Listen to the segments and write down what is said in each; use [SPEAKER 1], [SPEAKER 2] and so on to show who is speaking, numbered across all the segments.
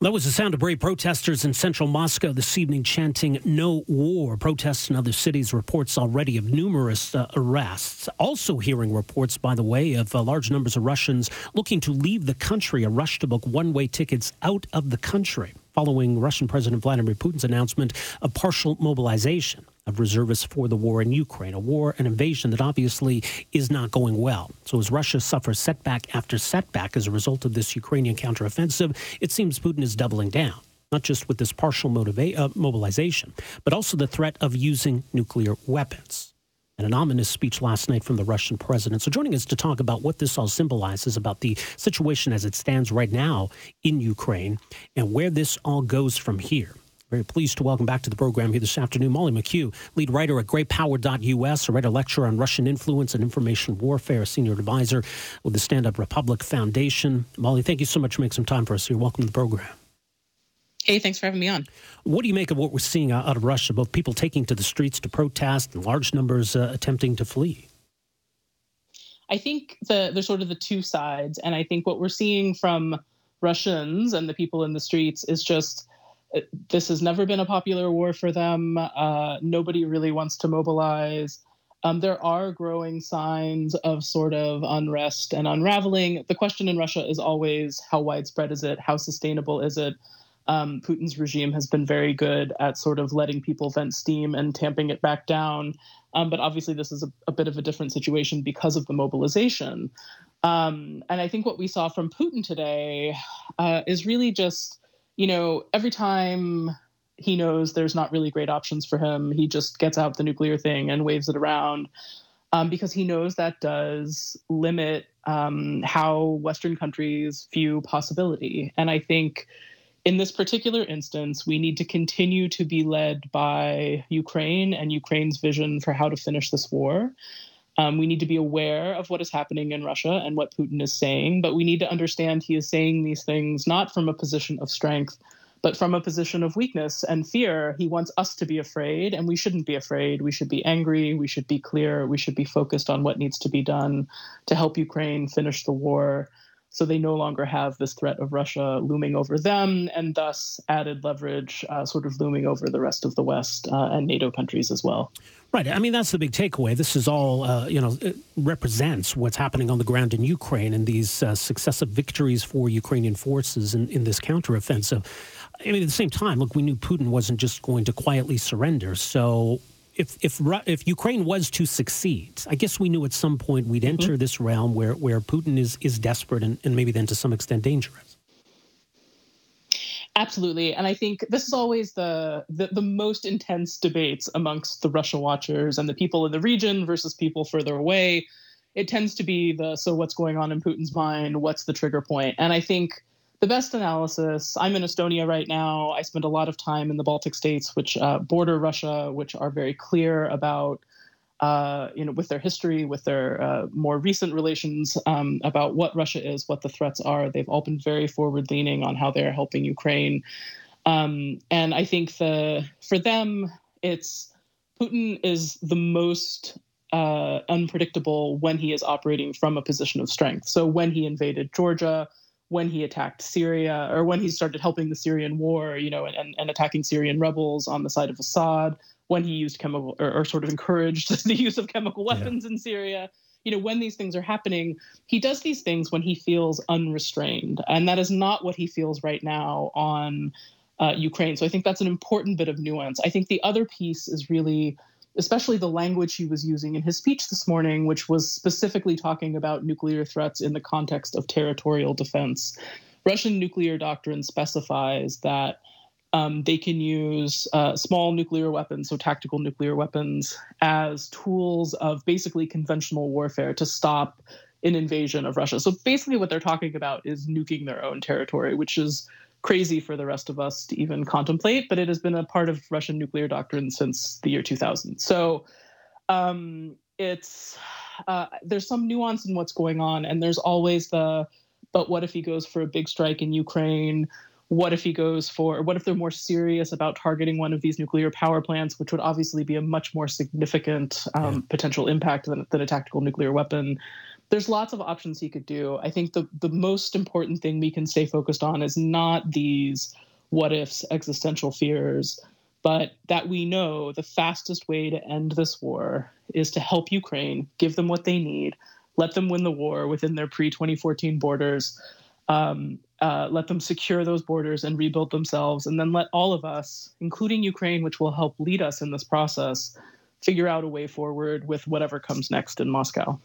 [SPEAKER 1] That was the sound of brave protesters in central Moscow this evening chanting no war. Protests in other cities reports already of numerous uh, arrests. Also hearing reports, by the way, of uh, large numbers of Russians looking to leave the country, a rush to book one way tickets out of the country following Russian President Vladimir Putin's announcement of partial mobilization of reservists for the war in Ukraine, a war, an invasion that obviously is not going well. So as Russia suffers setback after setback as a result of this Ukrainian counteroffensive, it seems Putin is doubling down. Not just with this partial motiva- uh, mobilization, but also the threat of using nuclear weapons and an ominous speech last night from the Russian president. So, joining us to talk about what this all symbolizes about the situation as it stands right now in Ukraine and where this all goes from here very pleased to welcome back to the program here this afternoon Molly McKew, lead writer at greatpower.us, a writer lecturer on Russian influence and information warfare, senior advisor with the Stand Up Republic Foundation. Molly, thank you so much for making some time for us here. Welcome to the program.
[SPEAKER 2] Hey, thanks for having me on.
[SPEAKER 1] What do you make of what we're seeing out of Russia, both people taking to the streets to protest and large numbers uh, attempting to flee?
[SPEAKER 2] I think the, there's sort of the two sides. And I think what we're seeing from Russians and the people in the streets is just this has never been a popular war for them. Uh, nobody really wants to mobilize. Um, there are growing signs of sort of unrest and unraveling. The question in Russia is always how widespread is it? How sustainable is it? Um, Putin's regime has been very good at sort of letting people vent steam and tamping it back down. Um, but obviously, this is a, a, bit of a different situation because of the mobilization. Um, and I think what we saw from Putin today uh, is really just you know, every time he knows there's not really great options for him, he just gets out the nuclear thing and waves it around um, because he knows that does limit um, how Western countries view possibility. And I think in this particular instance, we need to continue to be led by Ukraine and Ukraine's vision for how to finish this war. Um, we need to be aware of what is happening in Russia and what Putin is saying, but we need to understand he is saying these things not from a position of strength, but from a position of weakness and fear. He wants us to be afraid, and we shouldn't be afraid. We should be angry. We should be clear. We should be focused on what needs to be done to help Ukraine finish the war so they no longer have this threat of Russia looming over them, and thus added leverage uh, sort of looming over the rest of the West uh, and NATO countries as well.
[SPEAKER 1] Right. I mean, that's the big takeaway. This is all, uh, you know, represents what's happening on the ground in Ukraine and these uh, successive victories for Ukrainian forces in, in this counteroffensive. I mean, at the same time, look, we knew Putin wasn't just going to quietly surrender. So if if if Ukraine was to succeed, I guess we knew at some point we'd mm-hmm. enter mm-hmm. this realm where where Putin is is desperate and, and maybe then to some extent dangerous.
[SPEAKER 2] Absolutely, and I think this is always the, the the most intense debates amongst the Russia watchers and the people in the region versus people further away. It tends to be the so what's going on in Putin's mind, what's the trigger point? point, and I think the best analysis. I'm in Estonia right now. I spend a lot of time in the Baltic states, which uh, border Russia, which are very clear about, uh, you know, with their history, with their uh, more recent relations um, about what Russia is, what the threats are. They've all been very forward-leaning on how they're helping Ukraine, um, and I think the for them, it's Putin is the most uh, unpredictable when he is operating from a position of strength. So when he invaded Georgia when he attacked Syria or when he started helping the Syrian war, you know, and, and attacking Syrian rebels on the side of Assad, when he used chemical or, or sort of encouraged the use of chemical weapons yeah. in Syria. You know, when these things are happening, he does these things when he feels unrestrained. And that is not what he feels right now on uh, Ukraine. So I think that's an important bit of nuance. I think the other piece is really especially the language he was using in his speech this morning, which was specifically talking about nuclear threats in the context of territorial defense. Russian nuclear doctrine specifies that um, they can use uh, small nuclear weapons, so tactical nuclear weapons, as tools of basically conventional warfare to stop an invasion of Russia. So basically, what they're talking about is nuking their own territory, which is crazy for the rest of us to even contemplate, but it has been a part of Russian nuclear doctrine since the year 2000. So um, it's uh, there's some nuance in what's going on, and there's always the but what if he goes for a big strike in Ukraine? what if he goes for, what if they're more serious about targeting one of these nuclear power plants, which would obviously be a much more significant um, yeah. potential impact than, than a tactical nuclear weapon? There's lots of options he could do. I think the, the most important thing we can stay focused on is not these what ifs, existential fears, but that we know the fastest way to end this war is to help Ukraine, give them what they need, let them win the war within their pre 2014 borders, um, uh, let them secure those borders and rebuild themselves, and then let all of us, including Ukraine, which will help lead us in this process, figure out a way forward with whatever comes next in Moscow.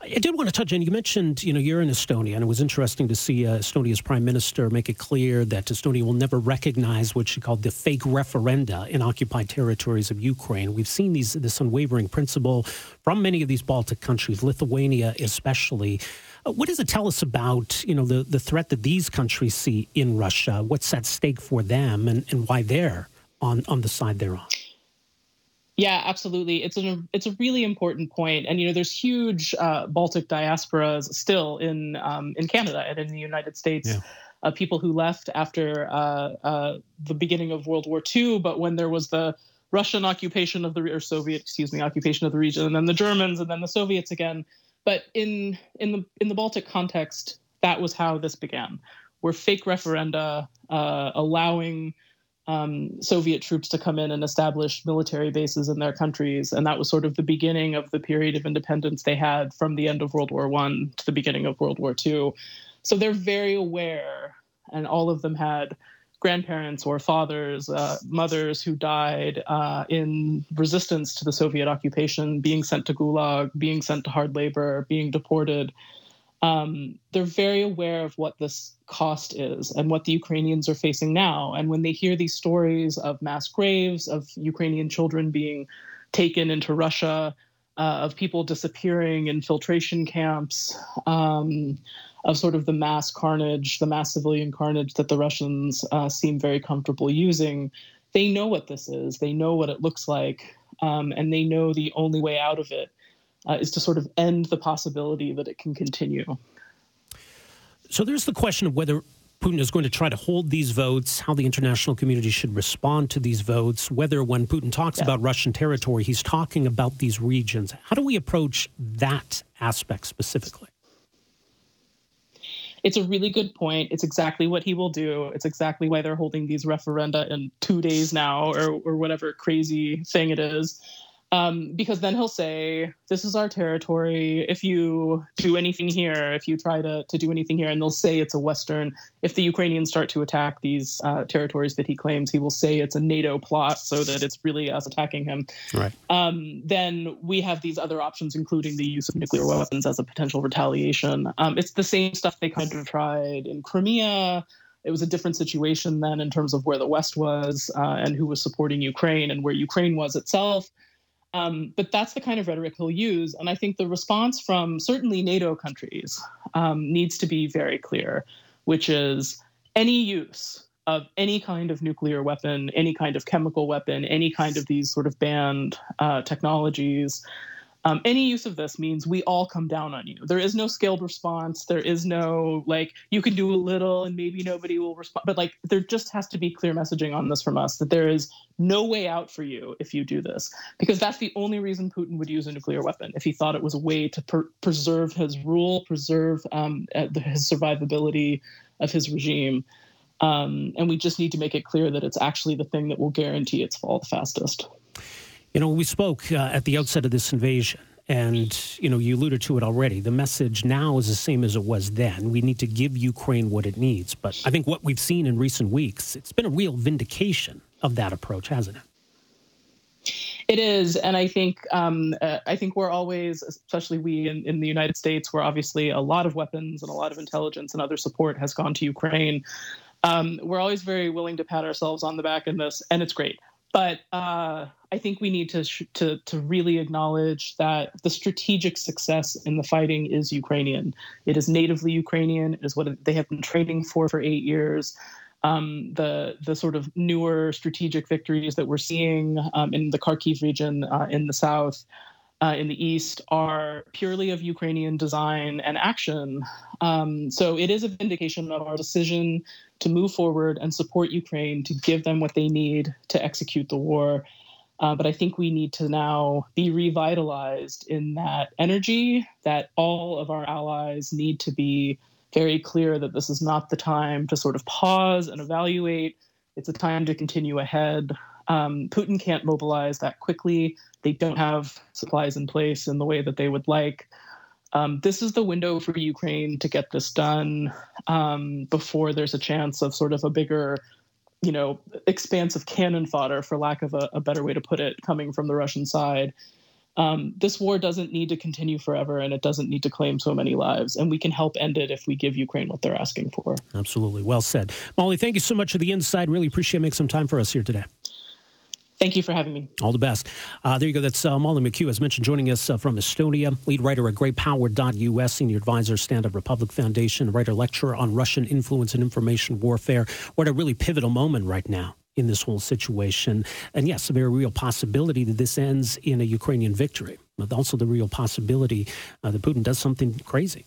[SPEAKER 1] I did want to touch on, you mentioned, you know, you're in Estonia, and it was interesting to see uh, Estonia's prime minister make it clear that Estonia will never recognize what she called the fake referenda in occupied territories of Ukraine. We've seen these this unwavering principle from many of these Baltic countries, Lithuania especially. Uh, what does it tell us about, you know, the, the threat that these countries see in Russia? What's at stake for them and, and why they're on, on the side they're on?
[SPEAKER 2] Yeah, absolutely. It's a it's a really important point, and you know, there's huge uh, Baltic diasporas still in um, in Canada and in the United States. Yeah. Uh, people who left after uh, uh the beginning of World War II, but when there was the Russian occupation of the or Soviet, excuse me, occupation of the region, and then the Germans, and then the Soviets again. But in in the in the Baltic context, that was how this began. Were fake referenda uh, allowing um, Soviet troops to come in and establish military bases in their countries, and that was sort of the beginning of the period of independence they had from the end of World War One to the beginning of World War Two. So they're very aware, and all of them had grandparents or fathers, uh, mothers who died uh, in resistance to the Soviet occupation, being sent to Gulag, being sent to hard labor, being deported um, they're very aware of what this cost is and what the Ukrainians are facing now. And when they hear these stories of mass graves, of Ukrainian children being taken into Russia, uh, of people disappearing in filtration camps, um, of sort of the mass carnage, the mass civilian carnage that the Russians uh, seem very comfortable using, they know what this is. They know what it looks like. Um, and they know the only way out of it uh, is to sort of end the possibility that it can continue.
[SPEAKER 1] So there's the question of whether Putin is going to try to hold these votes, how the international community should respond to these votes, whether when Putin talks yeah. about Russian territory, he's talking about these regions. How do we approach that aspect specifically?
[SPEAKER 2] It's a really good point. It's exactly what he will do. It's exactly why they're holding these referenda in two days now, or, or whatever crazy thing it is um, because then he'll say, "This is our territory. If you do anything here, if you try to to do anything here," and they'll say it's a Western. If the Ukrainians start to attack these uh, territories that he claims, he will say it's a NATO plot, so that it's really us attacking him.
[SPEAKER 1] Right.
[SPEAKER 2] Um, then we have these other options, including the use of nuclear weapons as a potential retaliation. Um, it's the same stuff they kind of tried in Crimea it was a different situation then in terms of where the West was uh, and who was supporting Ukraine and where Ukraine was itself. Um, but that's the kind of rhetoric he'll use. And I think the response from certainly NATO countries um, needs to be very clear, which is any use of any kind of nuclear weapon, any kind of chemical weapon, any kind of these sort of banned uh, technologies um, any use of this means we all come down on you. There is no scaled response. There is no like you can do a little and maybe nobody will respond. But like there just has to be clear messaging on this from us that there is no way out for you if you do this because that's the only reason Putin would use a nuclear weapon if he thought it was a way to per- preserve his rule, preserve um, uh, his survivability of his regime. Um, and we just need to make it clear that it's actually the thing that will guarantee its fall the fastest.
[SPEAKER 1] You know, we spoke uh, at the outset of this invasion, and you know, you alluded to it already. The message now is the same as it was then. We need to give Ukraine what it needs. But I think what we've seen in recent weeks, it's been a real vindication of that approach, hasn't it?
[SPEAKER 2] It is, and I think um, uh, I think we're always, especially we in, in the United States, where obviously a lot of weapons and a lot of intelligence and other support has gone to Ukraine. Um, we're always very willing to pat ourselves on the back in this, and it's great. But uh, I think we need to, sh- to to really acknowledge that the strategic success in the fighting is Ukrainian. It is natively Ukrainian. It is what they have been training for for eight years. Um, the the sort of newer strategic victories that we're seeing um, in the Kharkiv region uh, in the south uh, in the east are purely of Ukrainian design and action. Um, so it is a vindication of our decision to move forward and support Ukraine to give them what they need to execute the war. Uh, but I think we need to now be revitalized in that energy that all of our allies need to be very clear that this is not the time to sort of pause and evaluate. It's a time to continue ahead. Um, Putin can't mobilize that quickly. They don't have supplies in place in the way that they would like. Um, this is the window for Ukraine to get this done um, before there's a chance of sort of a bigger, you know, expanse of cannon fodder, for lack of a, a better way to put it, coming from the Russian side. Um, this war doesn't need to continue forever and it doesn't need to claim so many lives. And we can help end it if we give Ukraine what they're asking for.
[SPEAKER 1] Absolutely. Well said. Molly, thank you so much for the insight. Really appreciate making some time for us here today.
[SPEAKER 2] Thank you for having me.
[SPEAKER 1] All the best. Uh, there you go. That's uh, Molly McKew, as mentioned, joining us uh, from Estonia, lead writer at greatpower.us, senior advisor, Stand Up Republic Foundation, writer lecturer on Russian influence and information warfare. What a really pivotal moment right now in this whole situation. And yes, a very real possibility that this ends in a Ukrainian victory, but also the real possibility uh, that Putin does something crazy.